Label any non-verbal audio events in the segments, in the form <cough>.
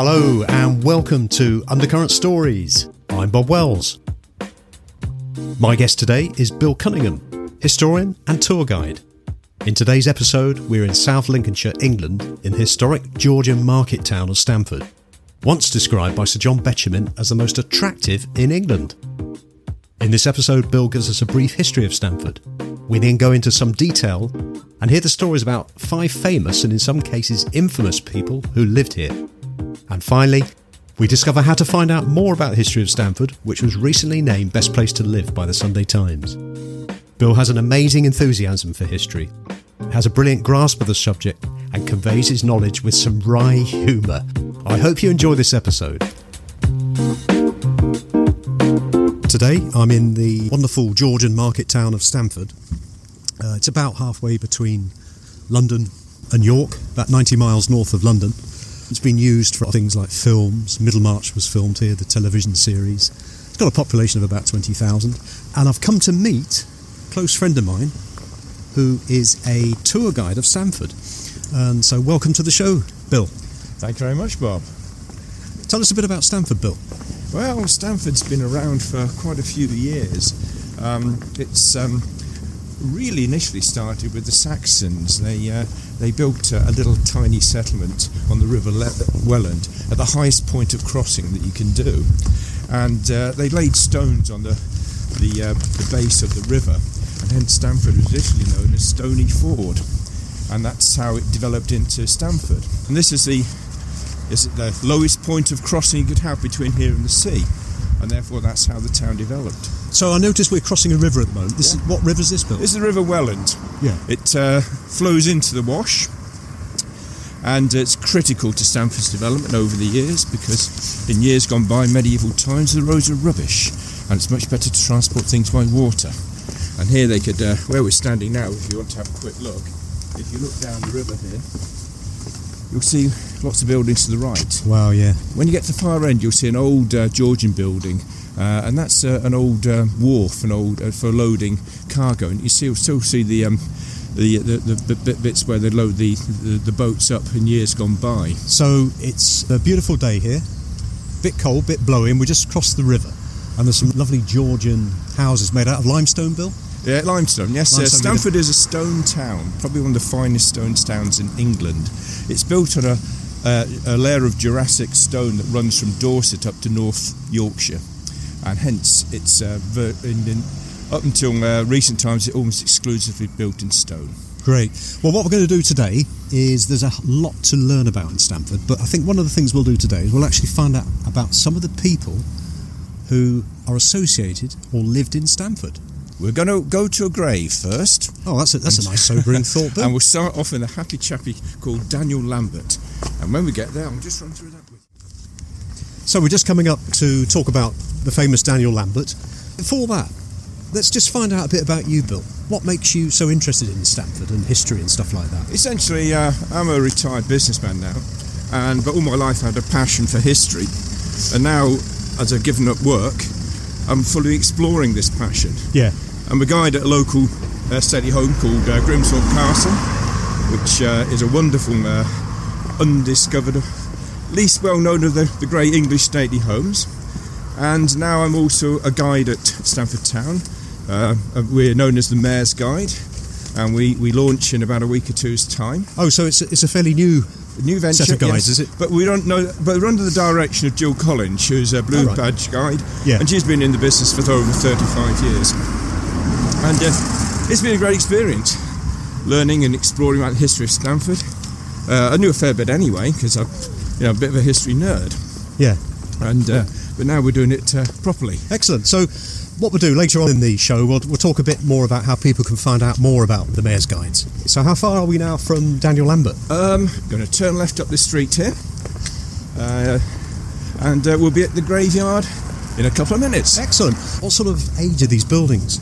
Hello, and welcome to Undercurrent Stories. I'm Bob Wells. My guest today is Bill Cunningham, historian and tour guide. In today's episode, we're in South Lincolnshire, England, in historic Georgian market town of Stamford, once described by Sir John Betjeman as the most attractive in England. In this episode, Bill gives us a brief history of Stamford. We then go into some detail and hear the stories about five famous and in some cases infamous people who lived here. And finally, we discover how to find out more about the history of Stamford, which was recently named Best Place to Live by the Sunday Times. Bill has an amazing enthusiasm for history, has a brilliant grasp of the subject, and conveys his knowledge with some wry humour. I hope you enjoy this episode. Today, I'm in the wonderful Georgian market town of Stamford. Uh, it's about halfway between London and York, about 90 miles north of London. It's been used for things like films. Middlemarch was filmed here, the television series. It's got a population of about 20,000. And I've come to meet a close friend of mine who is a tour guide of Stamford. And so, welcome to the show, Bill. Thank you very much, Bob. Tell us a bit about Stamford, Bill. Well, Stamford's been around for quite a few years. Um, it's um, really initially started with the Saxons. They uh, they built a, a, little tiny settlement on the River Welland at the highest point of crossing that you can do, and uh, they laid stones on the the, uh, the base of the river, and hence Stamford was initially known as Stony Ford, and that's how it developed into Stamford. And this is the is the lowest point of crossing you could have between here and the sea, and therefore that's how the town developed. So I notice we're crossing a river at the moment. This Yeah. is, what river is this, Bill? This is the River Welland. Yeah. It uh, flows into the Wash, and it's critical to Stamford's development over the years because in years gone by, medieval times, the roads were rubbish, and it's much better to transport things by water. And here they could, uh, where we're standing now, if you want to have a quick look, if you look down the river here, you'll see lots of buildings to the right. Wow, yeah. When you get to the far end, you'll see an old uh, Georgian building, uh, and that's uh, an old uh, wharf, an old uh, for loading cargo. And you see, still see the um, the, the, the, the bits where they load the, the, the boats up in years gone by. So it's a beautiful day here. Bit cold, bit blowing. we just crossed the river. And there's some lovely Georgian houses made out of limestone, Bill. Yeah, limestone. Yes, uh, Limestone, Stamford is a stone town, probably one of the finest stone towns in England. It's built on a, uh, a layer of Jurassic stone that runs from Dorset up to North Yorkshire, and hence it's uh, ver- in, in, up until uh, recent times it almost exclusively built in stone. Great. Well, what we're going to do today is there's a lot to learn about in Stamford, but I think one of the things we'll do today is we'll actually find out about some of the people who are associated or lived in Stamford. We're going to go to a grave first, Oh, that's a, that's a nice sobering <laughs> thought, Bill. and we'll start off with a happy chappy called Daniel Lambert. And when we get there, I'll just run through that with So we're just coming up to talk about the famous Daniel Lambert. Before that, let's just find out a bit about you, Bill. What makes you so interested in Stamford and history and stuff like that? Essentially, uh, I'm a retired businessman now, and but all my life I had a passion for history, and now, as I've given up work, I'm fully exploring this passion. Yeah. I'm a guide at a local uh, steady home called uh, Grimsthorpe Castle, which uh, is a wonderful, uh, undiscovered, least well known of the, the great English stately homes. And now I'm also a guide at Stamford Town. Uh, uh, we're known as the Mayor's Guide, and we, we launch in about a week or two's time. Oh, so it's a, it's a fairly new. A new venture, Set of guides, yes. is it? But we don't know. But we're under the direction of Jill Collins, who's a blue All right. badge guide, Yeah. and she's been in the business for over 35 years. And uh, it's been a great experience, learning and exploring about the history of Stamford. Uh, I knew a fair bit anyway because I'm, you know, a bit of a history nerd. Yeah. And uh, but now we're doing it uh, properly. Excellent. So, what we'll do later on in the show, we'll, we'll talk a bit more about how people can find out more about the Mayor's Guides. So, how far are we now from Daniel Lambert? Um, going to turn left up the street here, uh, and uh, we'll be at the graveyard in a couple of minutes. Excellent. What sort of age are these buildings?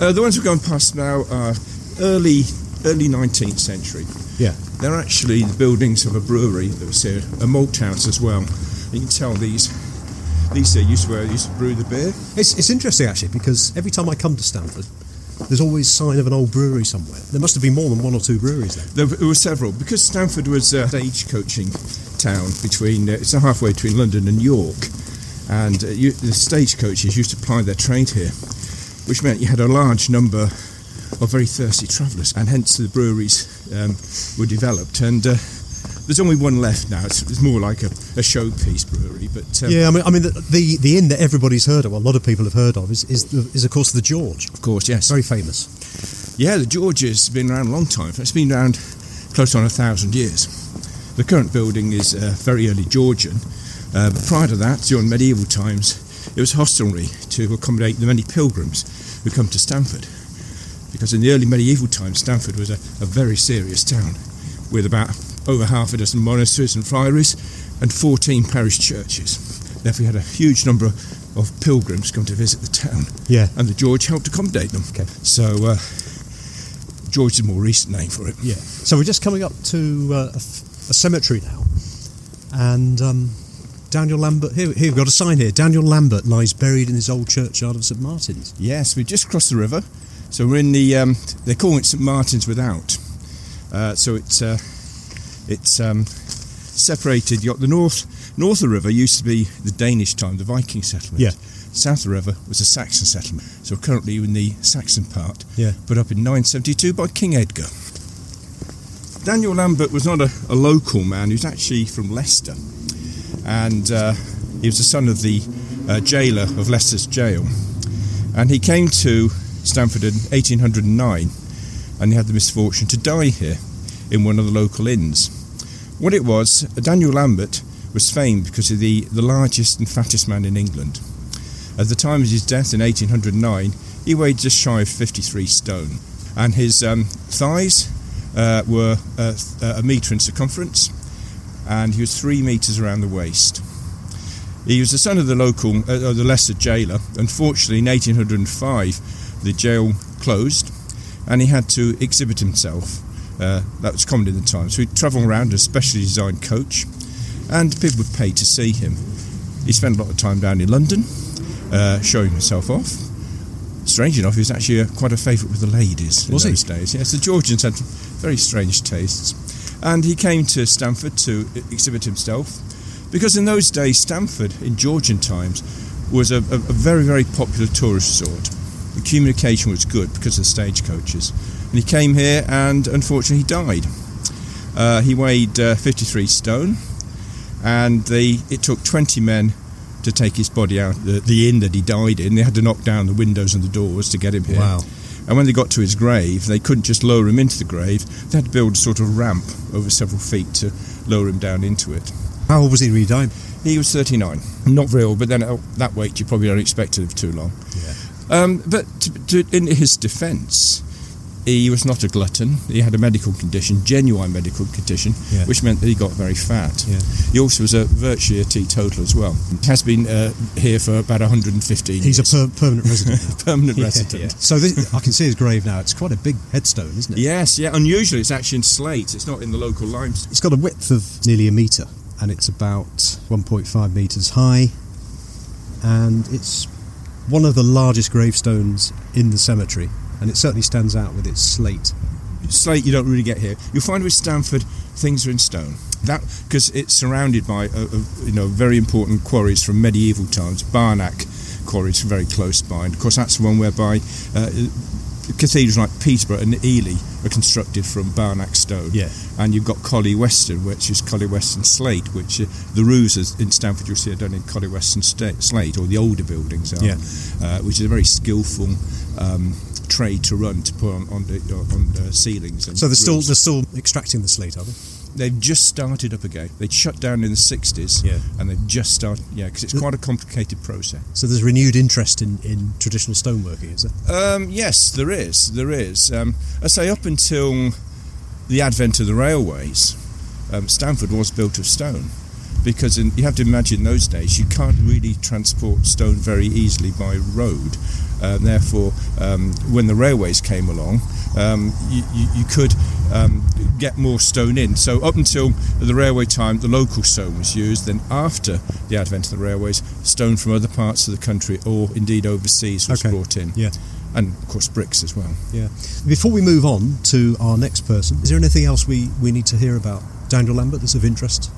Uh, the ones we're going past now are early early 19th century. Yeah. They're actually the buildings of a brewery that was here, a malt house as well. You can tell these these are used to they used to brew the beer. It's, it's interesting actually because every time I come to Stamford, there's always sign of an old brewery somewhere. There must have been more than one or two breweries then. There were several because Stamford was a stagecoaching town between. Uh, it's halfway between London and York, and uh, you, the used to ply their trade here, which meant you had a large number of very thirsty travellers, and hence the breweries um, were developed. And uh, there's only one left now. It's, it's more like a, a showpiece brewery, but um, yeah, I mean, I mean, the, the the inn that everybody's heard of, well, a lot of people have heard of, is is, the, is of course the George. of course, yes, Very famous. Yeah, the George has been around a long time. It's been around close on a thousand years. The current building is uh, very early Georgian, uh, but prior to that, during medieval times, it was hostelry to accommodate the many pilgrims who come to Stamford. Because in the early medieval times, Stamford was a, a very serious town with about over half a dozen monasteries and friaries and 14 parish churches. Therefore, we had a huge number of pilgrims come to visit the town Yeah. and the George helped accommodate them. Okay. So uh, George is a more recent name for it. Yeah. So we're just coming up to uh, a, f- a cemetery now, and um, Daniel Lambert. Here, here we've got a sign here. Daniel Lambert lies buried in his old churchyard of St Martin's. Yes, we just crossed the river, so we're in the. Um, they're calling it St Martin's Without. Uh, so it's uh, it's um, separated. You got the north north of the river used to be the Danish time, the Viking settlement. Yeah. South of the river was a Saxon settlement. So we're currently in the Saxon part. Yeah. Put up in 972 by King Edgar. Daniel Lambert was not a, a local man. He was actually from Leicester, and uh, he was the son of the uh, jailer of Leicester's jail. And he came to Stamford in 1809, and he had the misfortune to die here in one of the local inns. What it was, Daniel Lambert was famed because of the, the largest and fattest man in England. At the time of his death in 1809, he weighed just shy of 53 stone, and his um, thighs uh, were uh, a metre in circumference, and he was three metres around the waist. He was the son of the local, uh, the Leicester jailer. Unfortunately, in 1805, the jail closed, and he had to exhibit himself. Uh, that was common in the time. So he'd travel around in a specially designed coach, and people would pay to see him. He spent a lot of time down in London, uh, showing himself off. Strange enough, he was actually uh, quite a favourite with the ladies in Was he? those days. Yes, the Georgians had very strange tastes. And he came to Stamford to exhibit himself because in those days, Stamford, in Georgian times, was a, a, a very, very popular tourist resort. The communication was good because of the stagecoaches. And he came here and unfortunately he died. Uh, he weighed uh, 53 stone and they, it took 20 men to take his body out the, the inn that he died in. They had to knock down the windows and the doors to get him here. Wow. And when they got to his grave, they couldn't just lower him into the grave. They had to build a sort of ramp over several feet to lower him down into it. How old was he when he died? He was 39. Not very old, but then at that weight, you probably don't expect to live too long. Um, but to, to, in his defence, he was not a glutton. He had a medical condition, genuine medical condition, Yeah. which meant that he got very fat. Yeah. He also was a virtually a teetotaler as well. Has been uh, here for about 115 He's a per- permanent <laughs> resident. permanent Yeah, resident. So this, I can see his grave now. It's quite a big headstone, isn't it? Yes, yeah. Unusually, it's actually in slate. It's not in the local limestone. It's got a width of nearly a metre, and it's about 1.5 metres high, and it's one of the largest gravestones in the cemetery, and it certainly stands out with its slate. slate you don't really get here. You'll find with Stamford things are in stone. That because it's surrounded by uh, uh, you know very important quarries from medieval times. Barnack quarries very close by, and of course that's the one whereby uh, cathedrals like Peterborough and Ely are constructed from Barnack stone. Yeah. And you've got Collyweston, which is Collyweston slate, which uh, the roofs in Stamford you'll see are done in Collyweston sta- slate, or the older buildings are, Yeah. uh, which is a very skillful um, trade to run to put on on, the, on the ceilings. And So they're still they're still extracting the slate, are they? They've just started up again. They shut down in the 60s, Yeah. and they've just started, yeah, because it's quite a complicated process. So there's renewed interest in, in traditional stoneworking, is there? Um, yes, there is. There is. Um, I say up until the advent of the railways, um, Stamford was built of stone. Because in, you have to imagine those days you can't really transport stone very easily by road. Uh, therefore, um, when the railways came along, um, you, you, you could um, get more stone in. So up until the railway time, the local stone was used. Then after the advent of the railways, stone from other parts of the country or indeed overseas was Okay. brought in. Yeah. and of course bricks as well. Yeah. Before we move on to our next person, is there anything else we, we need to hear about Daniel Lambert that's of interest?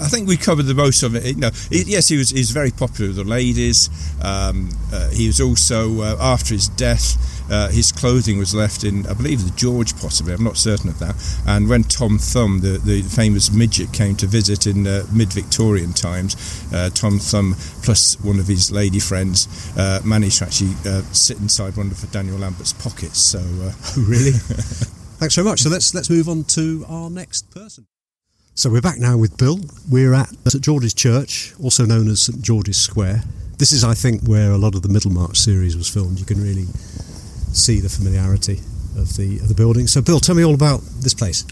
I think we covered the most of it. You know, yes, he was he's very popular with the ladies. Um, uh, he was also uh, after his death. Uh, his clothing was left in, I believe, the George, possibly. I'm not certain of that. And when Tom Thumb, the, the famous midget, came to visit in uh, mid-Victorian times, uh, Tom Thumb plus one of his lady friends uh, managed to actually sit inside one of Daniel Lambert's pockets. So, <laughs> oh, really? <laughs> Thanks very much. So let's let's move on to our next person. So we're back now with Bill. We're at St George's Church, also known as St George's Square. This is, I think, where a lot of the Middlemarch series was filmed. You can really see the familiarity of the of the building. So, Bill, tell me all about this place.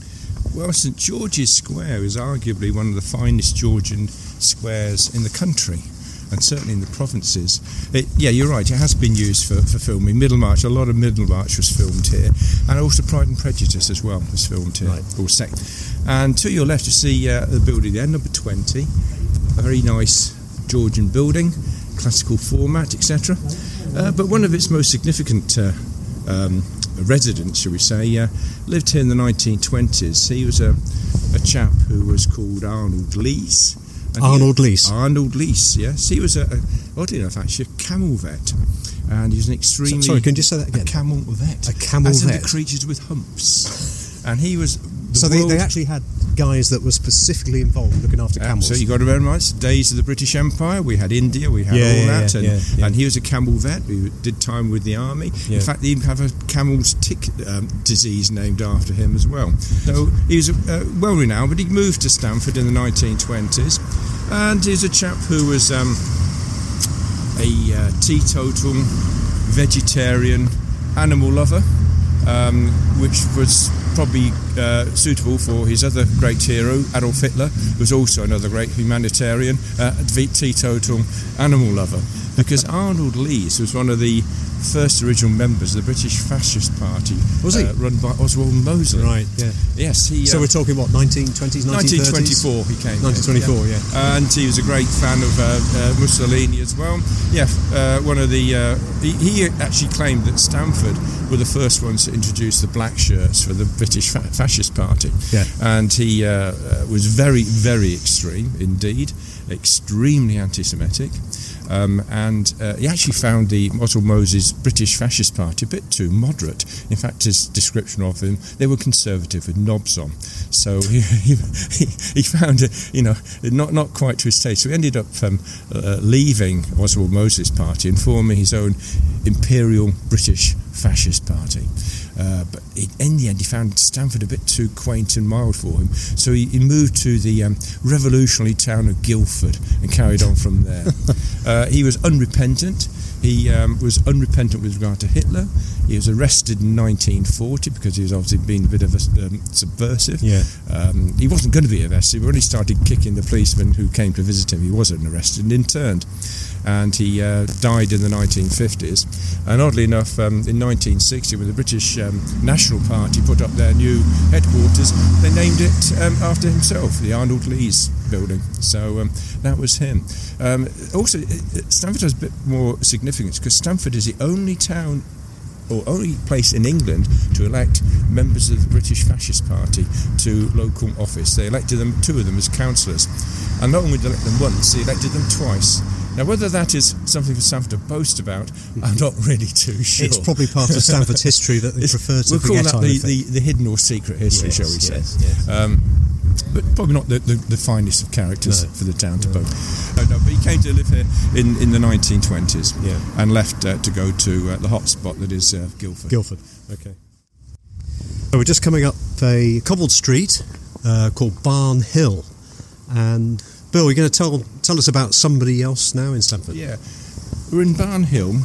Well, St George's Square is arguably one of the finest Georgian squares in the country and certainly in the provinces. It, yeah, you're right. It has been used for, for filming. Middlemarch, a lot of Middlemarch was filmed here, and also Pride and Prejudice as well was filmed here. Right. Or sec. And to your left, you see uh, the building there, number 20, a very nice Georgian building, classical format, etc. Uh, but one of its most significant uh, um, residents, shall we say, uh, lived here in the 1920s. He was a, a chap who was called Arnold Leese Arnold Leese. Arnold Leese, yes. He was, a, a, oddly enough, actually a camel vet. And he was an extremely. So, sorry, can you say that again? A camel vet. A camel as vet. the creatures with humps. and he was. The so they, they actually had guys that were specifically involved looking after camels. So you got to remember, it's days of the British Empire. We had India, we had yeah, all yeah, that, yeah, and, and, he was a camel vet. We did time with the army. In fact, they even have a camel's tick um, disease named after him as well. So he was uh, well renowned, but he moved to Stamford in the 1920s, and he's a chap who was um, a uh, teetotal, vegetarian, animal lover, um, which was probably uh, suitable for his other great hero, Adolf Hitler, who was also another great humanitarian, uh, teetotal animal lover. Because Arnold Leese was one of the first original members of the British Fascist Party. Was he? Uh, run by Oswald Mosley. Right, yeah. Yes, he. So uh, we're talking what, 1920s, 1924 he came. 1924, yeah. yeah. And he was a great fan of uh, uh Mussolini as well. Yeah, uh, one of the. Uh, he, he, actually claimed that Stamford were the first ones to introduce the black shirts for the British fa- Fascist Party. Yeah. And he was very, very extreme indeed, extremely anti Semitic. Um, and uh, he actually found the Oswald Mosley's British Fascist Party a bit too moderate. In fact, his description of them, they were conservative with knobs on. So <laughs> he, he, he found it, you know, not, not quite to his taste. So he ended up um, uh, leaving Oswald Mosley's Party and forming his own Imperial British Fascist Party. Uh, but in the end, he found Stamford a bit too quaint and mild for him. So he, he moved to the um, revolutionary town of Guildford and carried on from there. <laughs> uh, he was unrepentant. He um, was unrepentant with regard to Hitler. He was arrested in 1940 because he was obviously being a bit of a um, subversive. Yeah. Um, he wasn't going to be arrested. When he started kicking the policemen who came to visit him, he wasn't arrested and interned and he uh, died in the 1950s. And oddly enough, um, in 1960, when the British um, National Party put up their new headquarters, they named it um, after himself, the Arnold Leese building. So um, that was him. Um, also, Stamford has a bit more significance because Stamford is the only town or only place in England to elect members of the British Fascist Party to local office. They elected them, two of them, as councillors. And not only did they elect them once, they elected them twice. Now, whether that is something for Stamford to boast about, I'm not really too sure. It's probably part of Stamford's <laughs> history that they prefer to we'll forget. We'll call that the, the, the, hidden or secret history, yes, shall we say. Yes, yes. Um, but probably not the, the, the finest of characters no. for the town to boast. No, no, but he came to live here in, in the 1920s yeah. and left uh, to go to uh, the hot spot that is uh, Guildford. Guildford, okay. So we're just coming up a cobbled street uh, called Barn Hill, and Bill, you're going to tell tell us about somebody else now in Stamford. Yeah, we're in Barnhill,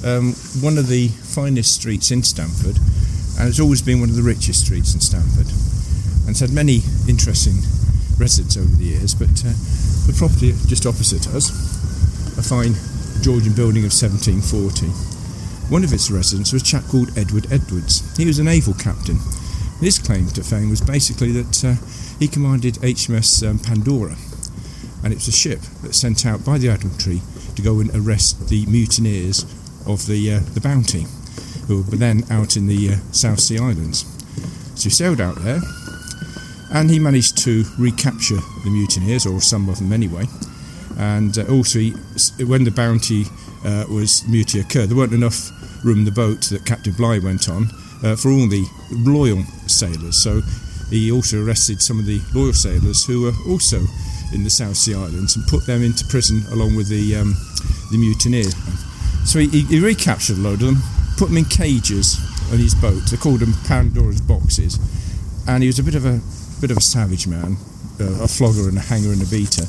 um, one of the finest streets in Stamford, and it's always been one of the richest streets in Stamford, and it's had many interesting residents over the years. But uh, the property just opposite us, a fine Georgian building of 1740. One of its residents was a chap called Edward Edwards. He was a naval captain. His claim to fame was basically that uh, he commanded HMS um, Pandora, and it's a ship that's sent out by the Admiralty to go and arrest the mutineers of the uh, the Bounty. who were then out in the uh, South Sea Islands. So he sailed out there, and he managed to recapture the mutineers, or some of them anyway. And uh, also, he, when the Bounty uh, was mutiny occurred, there weren't enough room in the boat that Captain Bligh went on uh, for all the loyal sailors. So he also arrested some of the loyal sailors who were also in the South Sea Islands and put them into prison along with the um, the mutineers. So he, he, recaptured a load of them, put them in cages on his boat. They called them Pandora's boxes, and he was a bit of a bit of a savage man, uh, a flogger and a hanger and a beater.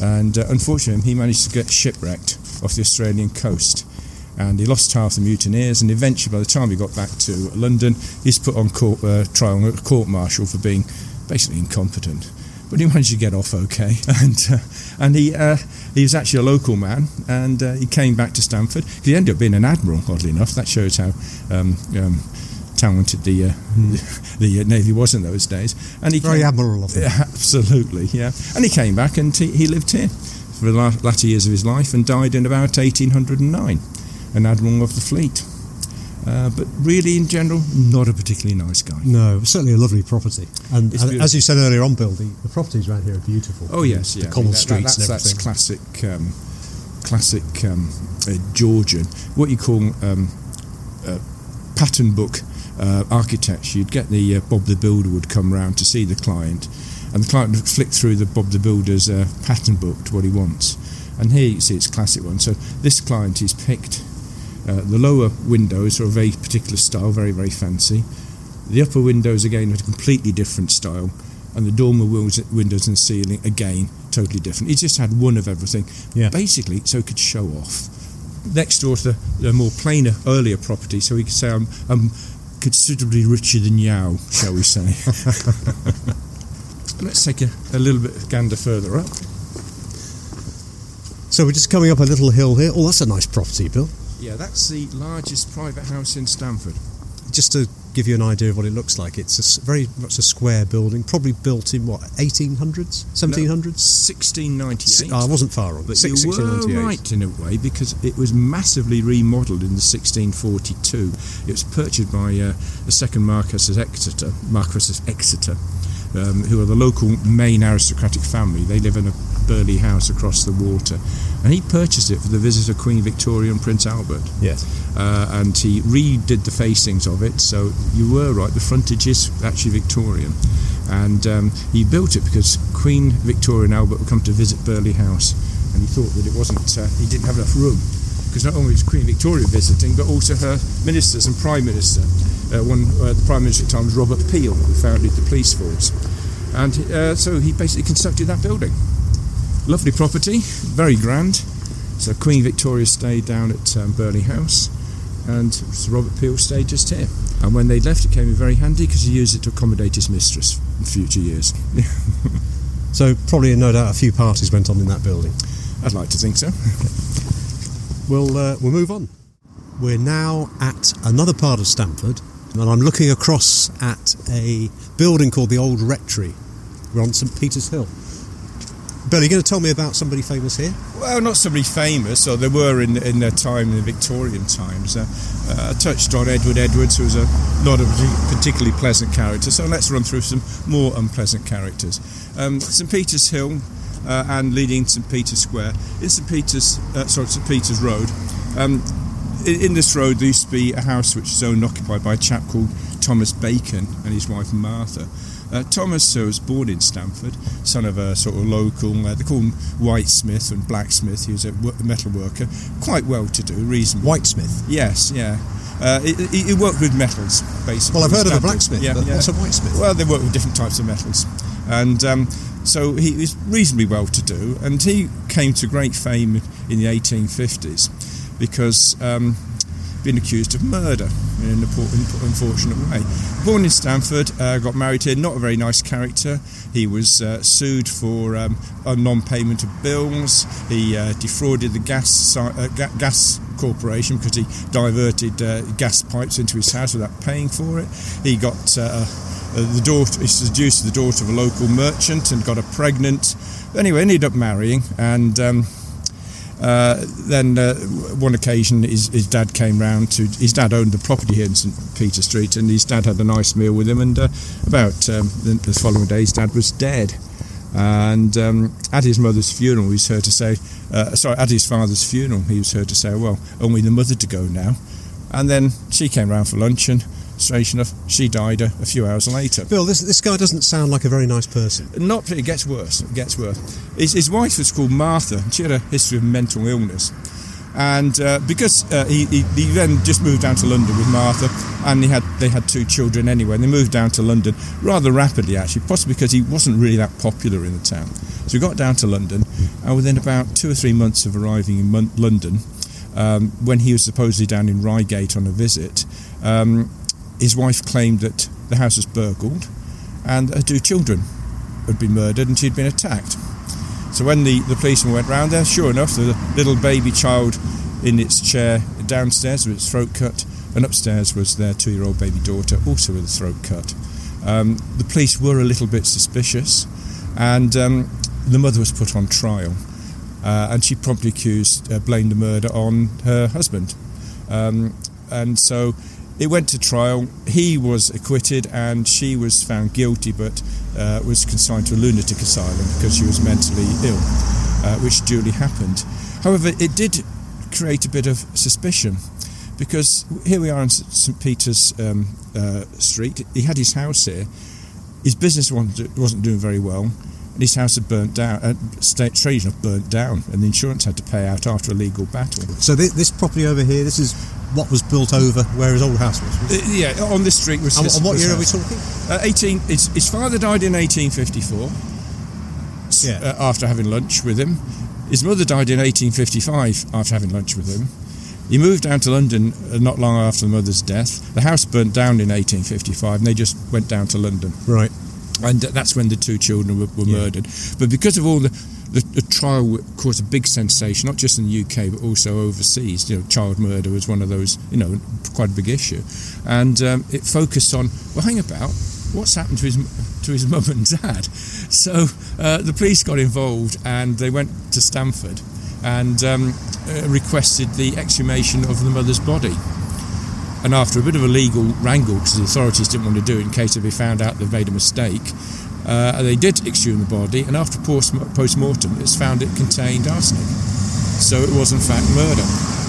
And uh, unfortunately, he managed to get shipwrecked off the Australian coast and he lost half the mutineers. And eventually, by the time he got back to London, he's put on court, uh, trial court martial for being basically incompetent. But he managed to get off okay, <laughs> and uh, and he uh, he was actually a local man, and uh, he came back to Stamford. He ended up being an admiral, oddly enough. That shows how. Um, um, talented the uh, mm. <laughs> the uh, navy was in those days, and he very came, admirable of him. <laughs> Absolutely, yeah. And he came back and he, he lived here for the latter years of his life and died in about 1809 an admiral of the fleet. Uh, but really, in general, not a particularly nice guy. No, certainly a lovely property. And, and as you said earlier on, Bill, the, the, properties around here are beautiful. Oh yes, yeah. The cobbled streets that, that's, and everything. That's classic, um, classic um, uh, Georgian. What you call um, uh, pattern book uh, architecture. You'd get the uh, Bob the Builder would come round to see the client, and the client would flick through the Bob the Builder's uh, pattern book to what he wants. And here you see it's classic one. So this client is picked uh, the lower windows are a very particular style, very, very fancy. The upper windows, again, are a completely different style. And the dormer windows and ceiling, again, totally different. He just had one of everything, yeah. basically, so he could show off. Next door to the, the more plainer, earlier property, so he could say, I'm, I'm considerably richer than Yao, shall we say. <laughs> Let's take a, a little bit of gander further up. So we're just coming up a little hill here. Oh, that's a nice property, Bill. Yeah, that's the largest private house in Stamford. Just to give you an idea of what it looks like, it's a very much a square building, probably built in what 1800s, 1700s, no, 1698. Oh, I wasn't far off, but Six, you were right in a way because it was massively remodelled in the 1642. It was purchased by uh, the second Marquess of Exeter, Marquess of Exeter, um, who are the local main aristocratic family. They live in a Burghley house across the water, and he purchased it for the visit of Queen Victoria and Prince Albert. Yes, uh, and he redid the facings of it. So you were right; the frontage is actually Victorian, and um, he built it because Queen Victoria and Albert would come to visit Burghley House, and he thought that it wasn't uh, he didn't have enough room because not only was Queen Victoria visiting, but also her ministers and Prime Minister. Uh, one, uh, the Prime Minister at the time was Robert Peel, who founded the police force. And uh, so he basically constructed that building. Lovely property, very grand. So Queen Victoria stayed down at um, Burghley House, and Sir Robert Peel stayed just here. And when they left, it came in very handy because he used it to accommodate his mistress in future years. <laughs> so probably, no doubt, a few parties went on in that building. I'd like to think so. <laughs> we'll uh, we'll move on. We're now at another part of Stamford, and I'm looking across at a building called the Old Rectory. We're on St Peter's Hill. Bill, are you going to tell me about somebody famous here? Well, not somebody famous, or they were in in their time in the Victorian times. Uh, uh, I touched on Edward Edwards, who was a not a particularly pleasant character. So let's run through some more unpleasant characters. Um, St Peter's Hill uh, and leading St Peter's Square. In St Peter's, uh, sorry, St Peter's Road. Um, in, in, this road, there used to be a house which was owned and occupied by a chap called Thomas Bacon and his wife Martha. Uh, Thomas was born in Stamford, son of a sort of local, uh, they call him whitesmith and blacksmith. He was a metal worker, quite well to do, reasonable. Whitesmith? Yes, yeah. Uh, he, he, worked with metals, basically. Well, I've heard of a blacksmith, yeah, yeah. what's a whitesmith? Well, they work with different types of metals. And um, so he was reasonably well to do, and he came to great fame in the 1850s because um, been accused of murder in an unfortunate way. Born in Stamford, uh, got married here, not a very nice character. He was uh, sued for um, non payment of bills. He uh, defrauded the gas, uh, gas corporation because he diverted uh, gas pipes into his house without paying for it. He got uh, the daughter, he seduced the daughter of a local merchant and got her pregnant. Anyway, ended up marrying and. Um, Uh, then uh, one occasion, his, his dad came round to. His dad owned the property here in St Peter Street, and his dad had a nice meal with him. And uh, about um, the, the, following day, his dad was dead. And um, at his mother's funeral, he was heard to say, uh, sorry, at his father's funeral, he was heard to say, "Well, only the mother to go now." And then she came round for lunch and enough, she died a, a, few hours later. Bill, this, this guy doesn't sound like a very nice person. Not, it gets worse. It gets worse. His, his wife was called Martha. She had a history of mental illness. And uh, because uh, he, he, he, then just moved down to London with Martha, and he had they had two children anyway. And they moved down to London rather rapidly, actually, possibly because he wasn't really that popular in the town. So he got down to London, and within about two or three months of arriving in London, um, when he was supposedly down in Reigate on a visit, um, his wife claimed that the house was burgled and her two children had been murdered and she'd been attacked. So when the, the policeman went round there, sure enough, the little baby child in its chair downstairs with its throat cut, and upstairs was their two year old baby daughter, also with a throat cut. Um, the police were a little bit suspicious, and um, the mother was put on trial. Uh, and she promptly accused, uh, blamed the murder on her husband. Um, and so it went to trial. He was acquitted, and she was found guilty, but uh, was consigned to a lunatic asylum because she was mentally ill, uh, which duly happened. However, it did create a bit of suspicion because here we are in St Peter's um, uh, Street. He had his house here. His business wasn't doing very well, and his house had burnt down. Uh, strange enough, burnt down, and the insurance had to pay out after a legal battle. So this property over here, this is what was built over where his old house was. Uh, yeah, on this street was. And, his, and what year house. are we talking? Uh, Eighteen. His, his, father died in 1854. Yeah. Uh, after having lunch with him, his mother died in 1855 after having lunch with him. He moved down to London uh, not long after the mother's death. The house burnt down in 1855, and they just went down to London. Right. And that's when the two children were, were yeah. murdered. But because of all the the, the, trial caused a big sensation, not just in the UK but also overseas. You know, child murder was one of those, you know, quite a big issue, and um, it focused on well, hang about, what's happened to his to his <laughs> mum and dad. So uh, the police got involved and they went to Stamford and um, uh, requested the exhumation of the mother's body. And after a bit of a legal wrangle, because the authorities didn't want to do it in case they found out they'd made a mistake, uh, they did exhume the body, and after post mortem, it's found it contained arsenic. So it was, in fact, murder.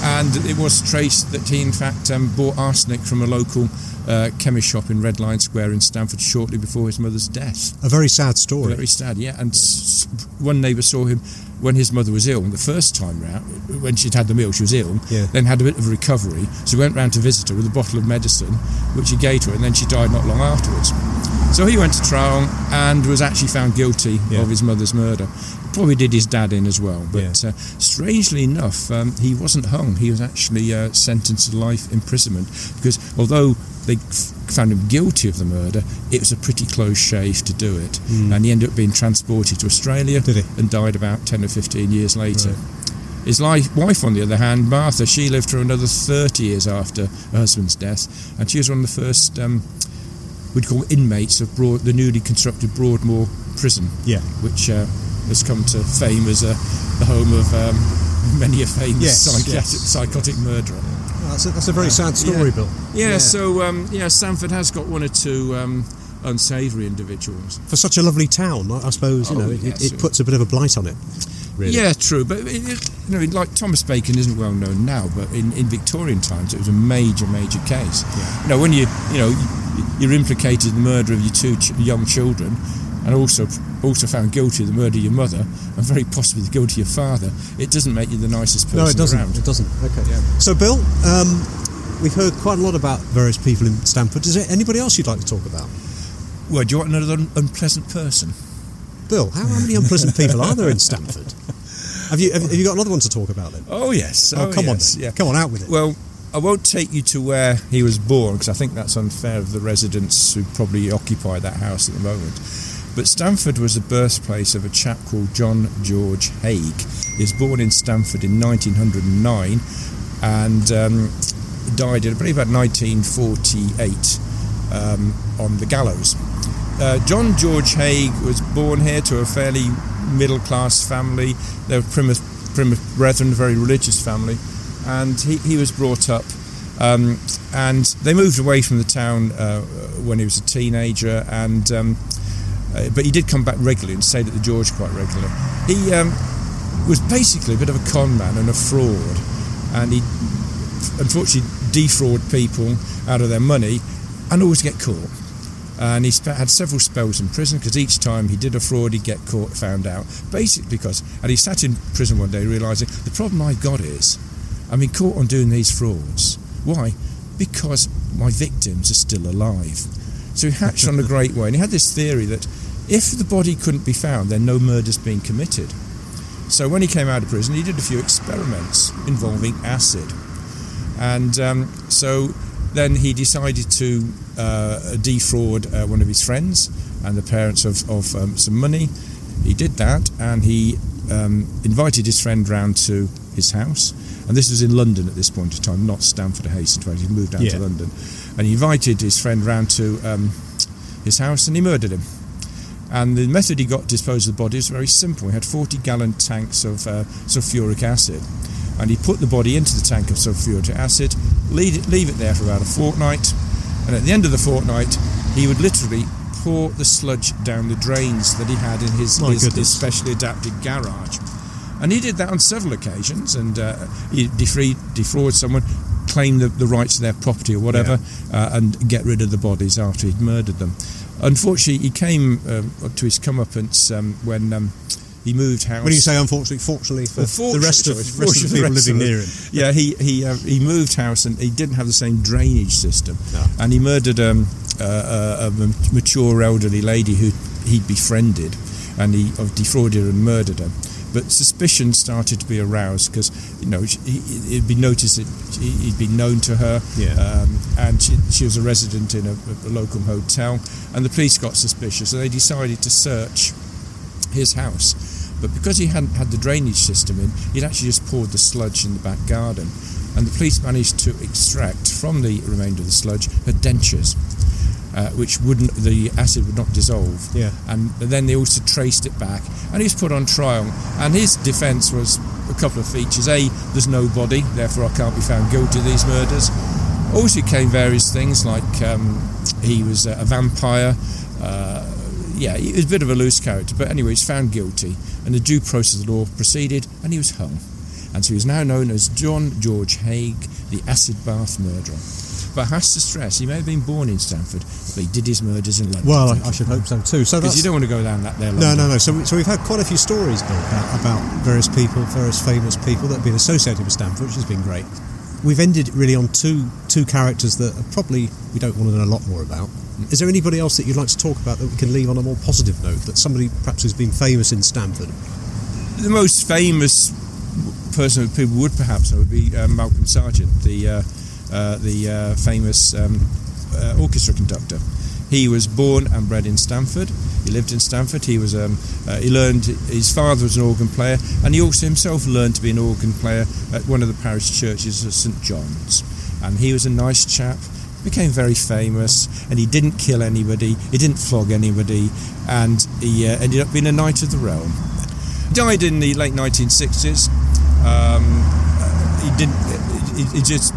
And it was traced that he, in fact, um, bought arsenic from a local uh, chemist shop in Red Lion Square in Stamford shortly before his mother's death. A very sad story. Very sad, yeah. And s- one neighbour saw him when his mother was ill the first time round, when she'd had the meal, she was ill, yeah. then had a bit of a recovery. So he went round to visit her with a bottle of medicine, which he gave to her, and then she died not long afterwards. So he went to trial and was actually found guilty yeah. of his mother's murder. Probably did his dad in as well. But yeah. uh, strangely enough, um, he wasn't hung. He was actually uh, sentenced to life imprisonment because although they found him guilty of the murder, it was a pretty close shave to do it. Mm. And he ended up being transported to Australia and died about 10 or 15 years later. Right. His wife, on the other hand, Martha, she lived for another 30 years after her husband's death, and she was one of the first, um, we'd call inmates of Broad, the newly constructed Broadmoor prison, yeah. which uh, has come to fame as a, the home of um, many a famous yes, psychotic, yes. psychotic murderer. That's a, that's a very sad story, yeah. Bill. Yeah, yeah. so um, yeah, Stamford has got one or two um, unsavoury individuals. For such a lovely town, I, suppose you oh, know it, it, puts a bit of a blight on it. Really. Yeah, true. But it, you know, like Thomas Bacon isn't well known now, but in, in Victorian times it was a major, major case. Yeah. You know, when you you know you're implicated in the murder of your two ch- young children, and also also found guilty of the murder of your mother, and very possibly the guilty of your father, it doesn't make you the nicest person no, it doesn't. around. It doesn't. Okay. Yeah. So, Bill, um, we've heard quite a lot about various people in Stamford. Is there anybody else you'd like to talk about? Well, do you want another un- unpleasant person? Bill, how, how many unpleasant people are there in Stamford? <laughs> Have you have, have, you got another one to talk about then? Oh yes. Oh, oh come yes. on, then. Yeah. come on, out with it. Well, I won't take you to where he was born because I think that's unfair of the residents who probably occupy that house at the moment. But Stamford was the birthplace of a chap called John George Haigh. He was born in Stamford in 1909 and um, died in, I believe, about 1948 um, on the gallows. Uh, John George Haigh was born here to a fairly middle class family. They were Plymouth Brethren, a very religious family, and he, he was brought up. Um, and they moved away from the town uh, when he was a teenager, and um, uh, but he did come back regularly and stayed at the George quite regularly. He um, was basically a bit of a con man and a fraud, and he unfortunately defraud people out of their money and always get caught. And he had several spells in prison because each time he did a fraud, he'd get caught, found out. Basically, because, and he sat in prison one day realizing the problem I've got is I'm been caught on doing these frauds. Why? Because my victims are still alive. So he hatched on a great way, and he had this theory that if the body couldn't be found, then no murder's been committed. So when he came out of prison, he did a few experiments involving acid. And um, so then he decided to uh, defraud uh, one of his friends and the parents of, of um, some money. He did that and he um, invited his friend round to his house. And this was in London at this point in time, not Stamford or Hastings, he moved down yeah. to London. And he invited his friend round to um, his house and he murdered him. And the method he got to dispose of the body was very simple. He had 40 gallon tanks of uh, sulfuric acid, and he put the body into the tank of sulfuric acid, leave it, leave it there for about a fortnight, and at the end of the fortnight, he would literally pour the sludge down the drains that he had in his, his, his specially adapted garage. And he did that on several occasions, and uh, he defraud, defraud someone, claim the, the rights to their property or whatever, yeah. uh, and get rid of the bodies after he'd murdered them. Unfortunately, he came um, to his comeuppance um, when um, he moved house. When you say unfortunately, fortunately for well, the rest of, rest of the people living near him. Yeah, he he uh, he moved house and he didn't have the same drainage system, no. and he murdered um, uh, a, a, mature elderly lady who he'd befriended, and he defrauded her and murdered her. But suspicion started to be aroused because you know he, it'd been noticed that he'd been known to her, yeah. um, and she, she, was a resident in a, a, local hotel, and the police got suspicious, and they decided to search his house. But because he hadn't had the drainage system in, he'd actually just poured the sludge in the back garden, and the police managed to extract from the remainder of the sludge her dentures uh, which wouldn't the acid would not dissolve. Yeah. And then they also traced it back, and he was put on trial. And his defence was a couple of features: a, there's no body, therefore I can't be found guilty of these murders. Also came various things like um, he was a vampire. Uh, yeah, he was a bit of a loose character, but anyway, he's found guilty, and the due process of the law proceeded, and he was hung. And so he's now known as John George Haigh, the acid bath murderer. But has to stress, he may have been born in Stamford, but he did his murders in London. Well, I, I should hope so too. So because you don't want to go down that there. No, no, no. So, we, so we've had quite a few stories, Bill, about, about various people, various famous people that have been associated with Stamford, which has been great. We've ended really on two two characters that probably we don't want to know a lot more about. Is there anybody else that you'd like to talk about that we can leave on a more positive note? That somebody perhaps who's been famous in Stamford. The most famous person that people would perhaps know would be uh, Malcolm Sargent, the uh, the uh, famous um, uh, orchestra conductor. He was born and bred in Stamford. He lived in Stamford. He was um, uh, he learned his father was an organ player, and he also himself learned to be an organ player at one of the parish churches of St John's. And he was a nice chap. Became very famous, and he didn't kill anybody. He didn't flog anybody, and he uh, ended up being a knight of the realm. He died in the late 1960s. Um, he didn't. He, he just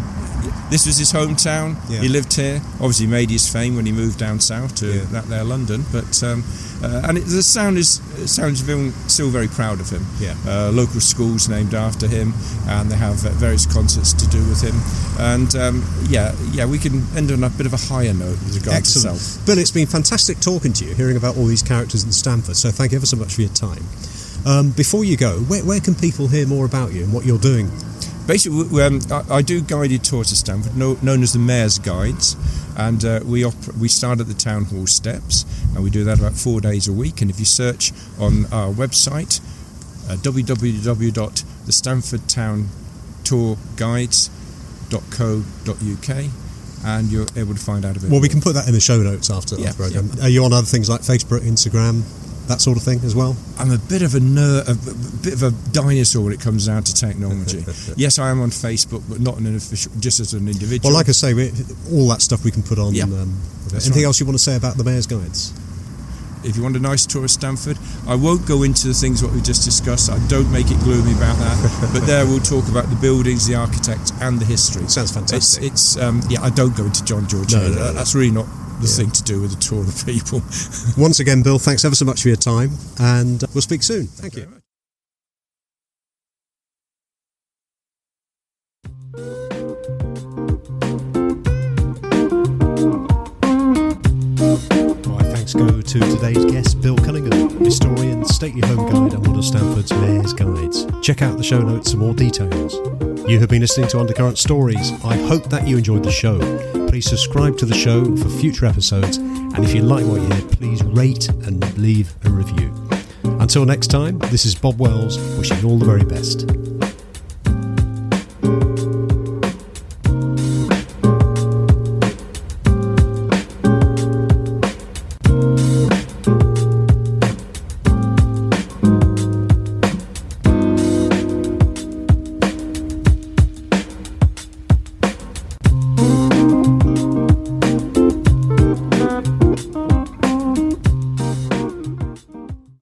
this was his hometown. Yeah. He lived here. Obviously, he made his fame when he moved down south to yeah. that there London. But um, uh, and it, the sound is sounds still very proud of him. Yeah. Uh, local schools named after him, and they have uh, various concerts to do with him. And um, yeah, yeah, we can end on a bit of a higher note with regard Excellent. to self. Bill, it's been fantastic talking to you, hearing about all these characters in Stamford. So thank you ever so much for your time. Um, before you go, where, where can people hear more about you and what you're doing? Basically, um, I, I, do guided tours to Stamford, no, known as the Mayor's Guides, and uh, we op- we start at the town hall steps, and we do that about four days a week. And if you search on our website, uh, www.thestamfordtowntourguides.co.uk, and you're able to find out a bit. Well, we can put that in the show notes after yeah, the program. Yeah. Are you on other things like Facebook, Instagram? That sort of thing as well? I'm a bit of a nerd, a bit of a dinosaur when it comes down to technology. <laughs> yes, I am on Facebook, but not in an official, just as an individual. Well, like I say, we, all that stuff we can put on. Yeah. Um, anything right. else you want to say about the mayor's guides? if you want a nice tour of Stamford, I won't go into the things what we just discussed. I don't make it gloomy about that. <laughs> but there we'll talk about the buildings, the architects, and the history. Sounds fantastic. It's, it's um, yeah. I don't go into John George. No, no, no. That's really not the Yeah. thing to do with a tour of people. <laughs> Once again, Bill, thanks ever so much for your time, and we'll speak soon. Thank you. Thanks go to today's guest, Bill Cunningham, historian, stately home guide, and one of Stamford's Mayor's Guides. Check out the show notes for more details. You have been listening to Undercurrent Stories. I hope that you enjoyed the show. Please subscribe to the show for future episodes, and if you like what you hear, please rate and leave a review. Until next time, this is Bob Wells, wishing you all the very best.